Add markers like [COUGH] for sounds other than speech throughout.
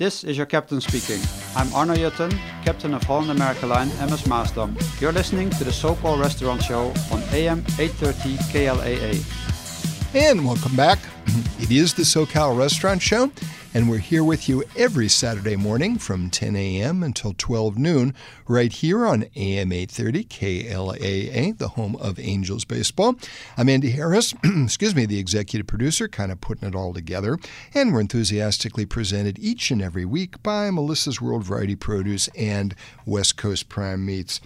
This is your captain speaking. I'm Arno Jutten, captain of Holland America Line MS Maasdam. You're listening to the SoCal Restaurant Show on AM 830 KLAA. And welcome back. [CLEARS THROAT] It is the SoCal Restaurant Show, and we're here with you every Saturday morning from 10 a.m. until 12 noon, right here on AM 830 KLAA, the home of Angels Baseball. I'm Andy Harris, [CLEARS THROAT] excuse me, the executive producer, kind of putting it all together, and we're enthusiastically presented each and every week by Melissa's World Variety Produce and West Coast Prime Meats.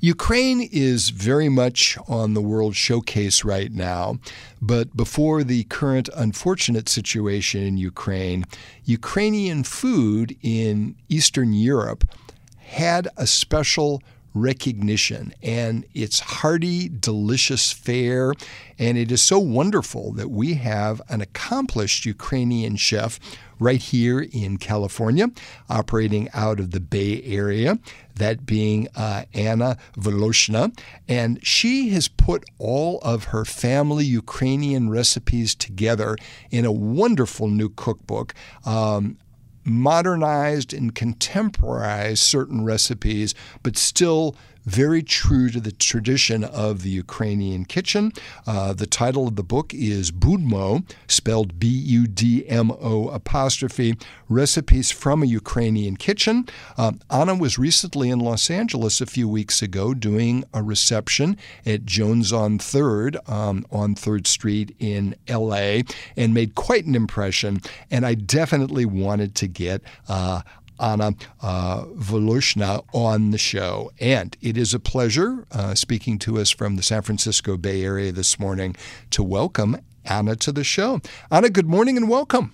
Ukraine is very much on the world showcase right now, but before the current unfortunate situation in Ukraine, Ukrainian food in Eastern Europe had a special recognition and it's hearty, delicious fare. And it is so wonderful that we have an accomplished Ukrainian chef right here in California, operating out of the Bay Area, that being uh, Anna Voloshyna. And she has put all of her family Ukrainian recipes together in a wonderful new cookbook. Um, modernized and contemporized certain recipes, but still very true to the tradition of the Ukrainian kitchen. Uh, the title of the book is Budmo, spelled B U D M O apostrophe, Recipes from a Ukrainian Kitchen. Uh, Anna was recently in Los Angeles a few weeks ago doing a reception at Jones on 3rd um, on 3rd Street in LA and made quite an impression. And I definitely wanted to get uh, Anna uh, Voloshyna on the show. And it is a pleasure uh, speaking to us from the San Francisco Bay Area this morning to welcome Anna to the show. Anna, good morning and welcome.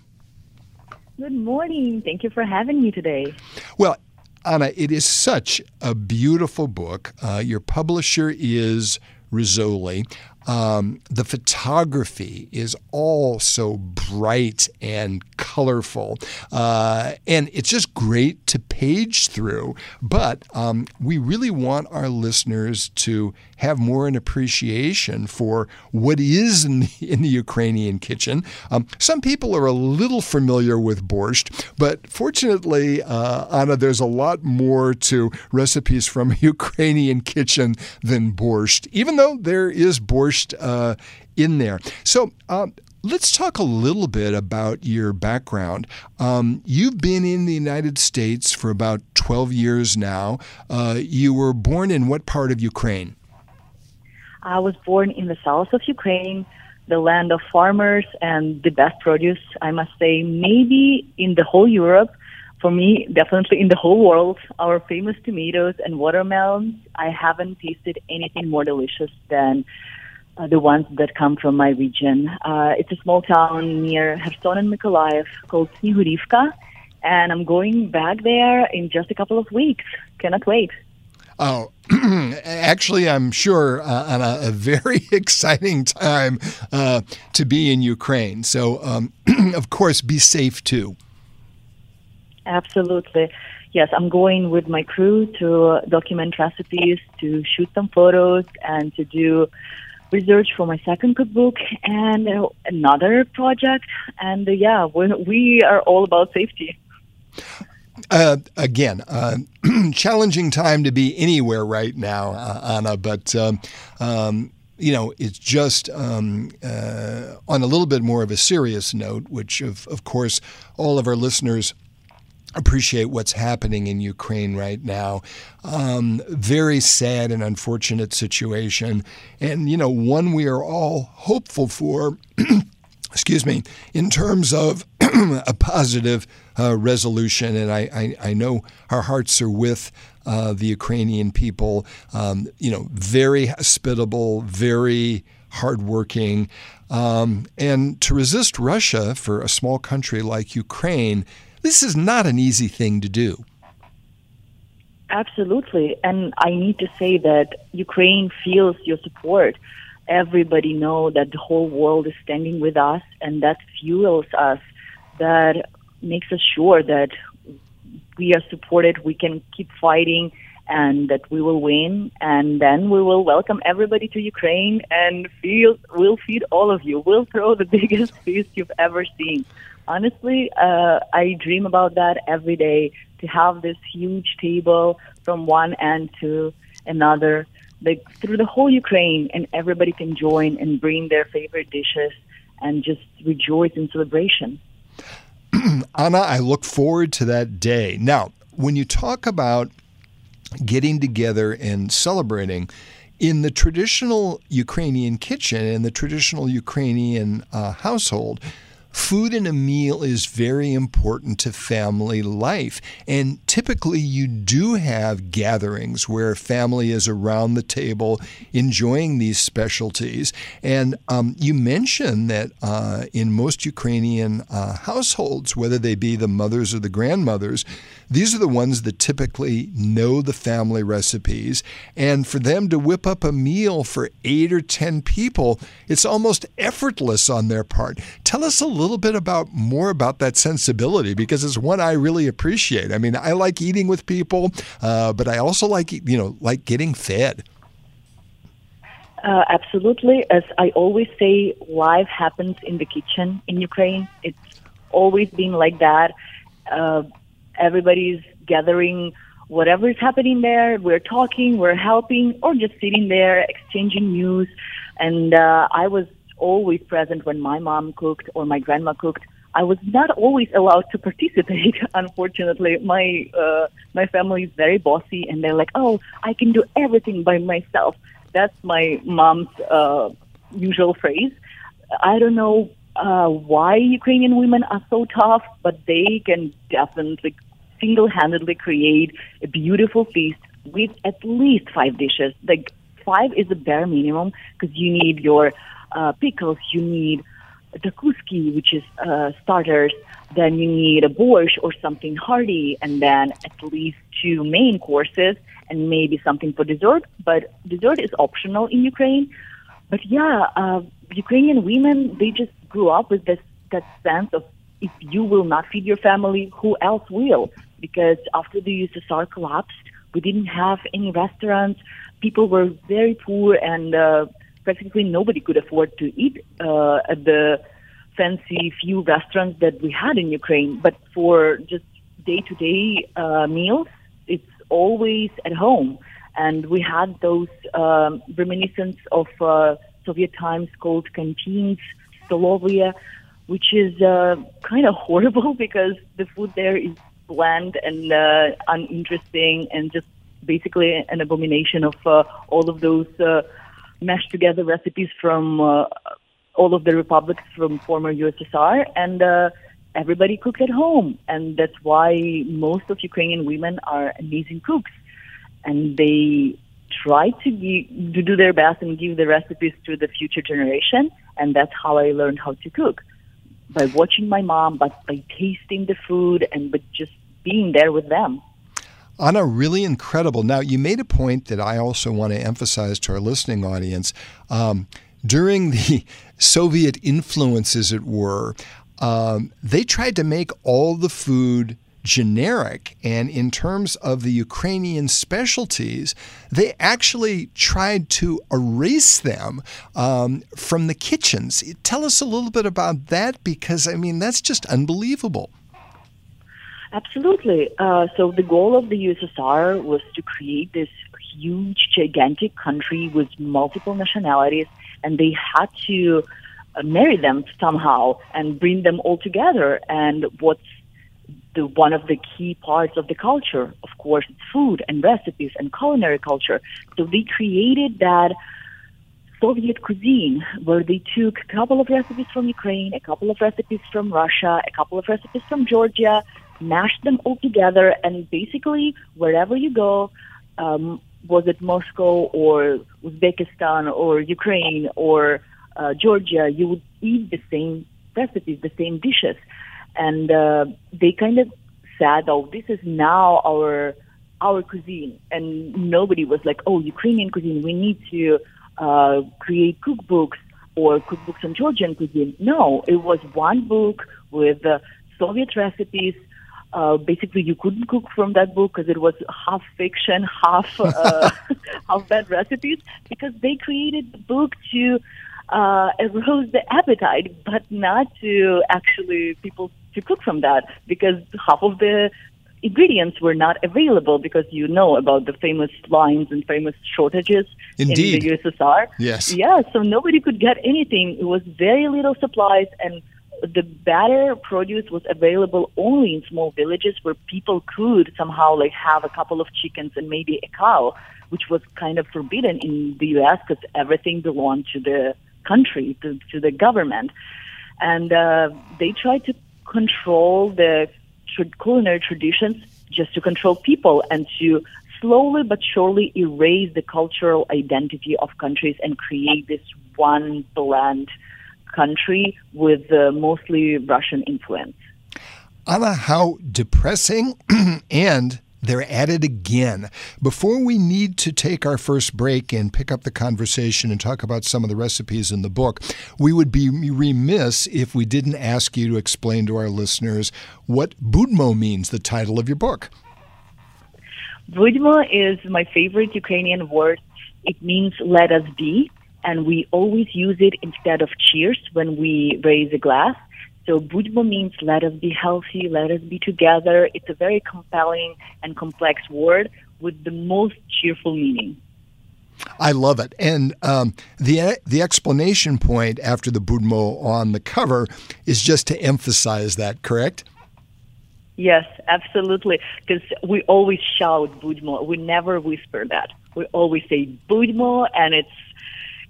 Good morning. Thank you for having me today. Well, Anna, it is such a beautiful book. Uh, your publisher is Rizzoli. Um, the photography is all so bright and colorful, uh, and it's just great to page through. But um, we really want our listeners to have more an appreciation for what is in the, in the Ukrainian kitchen. Um, some people are a little familiar with borscht, but fortunately, uh, Anna, there's a lot more to recipes from Ukrainian kitchen than borscht, even though there is borscht uh, in there. So, um, Let's talk a little bit about your background. Um, you've been in the United States for about 12 years now. Uh, you were born in what part of Ukraine? I was born in the south of Ukraine, the land of farmers and the best produce, I must say, maybe in the whole Europe. For me, definitely in the whole world, our famous tomatoes and watermelons. I haven't tasted anything more delicious than uh, the ones that come from my region. Uh, it's a small town near Kherson and Mykolaiv called Snihurivka, and I'm going back there in just a couple of weeks. Cannot wait. Oh, [CLEARS THROAT] actually, I'm sure uh, on a, a, very [LAUGHS] exciting time uh, to be in Ukraine. So, um, [CLEARS THROAT] of course, be safe too. Absolutely. Yes, I'm going with my crew to document recipes, to shoot some photos, and to do research for my second cookbook and uh, another project. And uh, yeah, we we are all about safety. Uh, again, uh, [CLEARS THROAT] challenging time to be anywhere right now, uh, Anna, but. Um, um, you know, it's just um, uh, on a little bit more of a serious note, which, of, of course, all of our listeners appreciate what's happening in Ukraine right now. Um, very sad and unfortunate situation, and you know one we are all hopeful for. [CLEARS THROAT] excuse me, in terms of [CLEARS THROAT] a positive uh, resolution, and I, I, I, know our hearts are with uh, the Ukrainian people. Um, you know, very hospitable, very hardworking, um, and to resist Russia for a small country like Ukraine this is not an easy thing to do. Absolutely. And I need to say that Ukraine feels your support. Everybody know that the whole world is standing with us and that fuels us. That makes us sure that we are supported, we can keep fighting and that we will win and then we will welcome everybody to Ukraine and feel we'll feed all of you. We'll throw the [LAUGHS] biggest feast you've ever seen. honestly, uh, I dream about that every day to have this huge table from one end to another, like through the whole Ukraine, and everybody can join and bring their favorite dishes and just rejoice in celebration. [CLEARS THROAT] Anna, I look forward to that day. Now, when you talk about getting together and celebrating, in the traditional Ukrainian kitchen and the traditional Ukrainian uh, household, food in a meal is very important to family life. And typically, you do have gatherings where family is around the table enjoying these specialties. And um, you mentioned that uh, in most Ukrainian uh, households, whether they be the mothers or the grandmothers, these are the ones that typically know the family recipes. And for them to whip up a meal for eight or 10 people, it's almost effortless on their part. Tell us a little bit about more about that sensibility because it's one I really appreciate. I mean, I like eating with people, uh, but I also like, you know, like getting fed. Uh, absolutely. As I always say, life happens in the kitchen in Ukraine. It's always been like that. Uh, everybody's gathering whatever is happening there. We're talking, we're helping, or just sitting there exchanging news. And uh, I was always present when my mom cooked or my grandma cooked. I was not always allowed to participate. [LAUGHS] Unfortunately, my uh, my family is very bossy, and they're like, "Oh, I can do everything by myself." That's my mom's uh, usual phrase. I don't know uh, why Ukrainian women are so tough, but they can definitely single-handedly create a beautiful feast with at least five dishes. Like five is the bare minimum because you need your uh, pickles, you need takuski, which is uh, starters. Then you need a borscht or something hearty, and then at least two main courses and maybe something for dessert. But dessert is optional in Ukraine. But yeah, uh, Ukrainian women they just grew up with this that sense of if you will not feed your family, who else will? Because after the USSR collapsed, we didn't have any restaurants. People were very poor, and uh, practically nobody could afford to eat uh, at the fancy few restaurants that we had in Ukraine. But for just day-to-day uh, meals, it's always at home. And we had those um, reminiscence of uh, Soviet times called canteens, stolovia, which is uh, kind of [LAUGHS] horrible because the food there is bland and uh, uninteresting and just basically an abomination of uh, all of those uh, mashed together recipes from uh, all of the republics from former USSR and uh, everybody cooks at home. And that's why most of Ukrainian women are amazing cooks. And they try to, give, to do their best and give the recipes to the future generation. And that's how I learned how to cook. By watching my mom but by tasting the food and by just being there with them Anna, really incredible. Now, you made a point that I also want to emphasize to our listening audience. Um, during the [LAUGHS] Soviet influence, as it were, um, they tried to make all the food generic. And in terms of the Ukrainian specialties, they actually tried to erase them um, from the kitchens. Tell us a little bit about that because, I mean, that's just unbelievable. Absolutely. Uh, so the goal of the USSR was to create this huge, gigantic country with multiple nationalities, and they had to uh, marry them somehow and bring them all together. And what's the one of the key parts of the culture, of course, it's food and recipes and culinary culture. So they created that Soviet cuisine, where they took a couple of recipes from Ukraine, a couple of recipes from Russia, a couple of recipes from Georgia, mashed them all together, and basically wherever you go, um, was it Moscow or Uzbekistan or Ukraine or uh, Georgia, you would eat the same recipes, the same dishes, and uh, they kind of said, "Oh, this is now our our cuisine," and nobody was like, "Oh, Ukrainian cuisine, we need to uh, create cookbooks." Or cookbooks on Georgian cuisine. No, it was one book with uh, Soviet recipes, uh, basically you couldn't cook from that book because it was half fiction, half uh, [LAUGHS] half bad recipes. Because they created the book to uh, arose the appetite, but not to actually people to cook from that because half of the ingredients were not available because you know about the famous lines and famous shortages Indeed. in the USSR. Yes. Yeah, so nobody could get anything. It was very little supplies and the better produce was available only in small villages where people could somehow like have a couple of chickens and maybe a cow, which was kind of forbidden in the US because everything belonged to the country, to, to the government. And uh, they tried to control the tra- culinary traditions just to control people and to slowly but surely erase the cultural identity of countries and create this one bland country with uh, mostly Russian influence. Anna, how depressing [CLEARS THROAT] and they're at it again. Before we need to take our first break and pick up the conversation and talk about some of the recipes in the book, we would be remiss if we didn't ask you to explain to our listeners what Budmo means, the title of your book. Budmo is my favorite Ukrainian word. It means let us be, and we always use it instead of cheers when we raise a glass. So Budmo means let us be healthy, let us be together. It's a very compelling and complex word with the most cheerful meaning. I love it, and um, the the explanation point after the Budmo on the cover is just to emphasize that. Correct? Yes, absolutely. Because we always shout Budmo. We never whisper that. We always say Budmo, and it's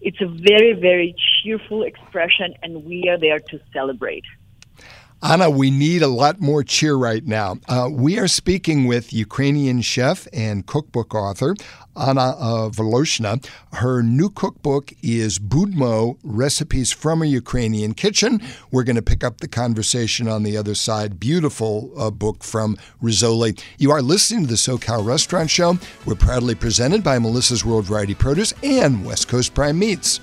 it's a very very cheerful expression, and we are there to celebrate. Anna, we need a lot more cheer right now. Uh, we are speaking with Ukrainian chef and cookbook author Anna uh, Voloshyna. Her new cookbook is Budmo Recipes from a Ukrainian Kitchen. We're going to pick up the conversation on the other side. Beautiful uh, book from Rizzoli. You are listening to the SoCal Restaurant Show. We're proudly presented by Melissa's World Variety Produce and West Coast Prime Meats.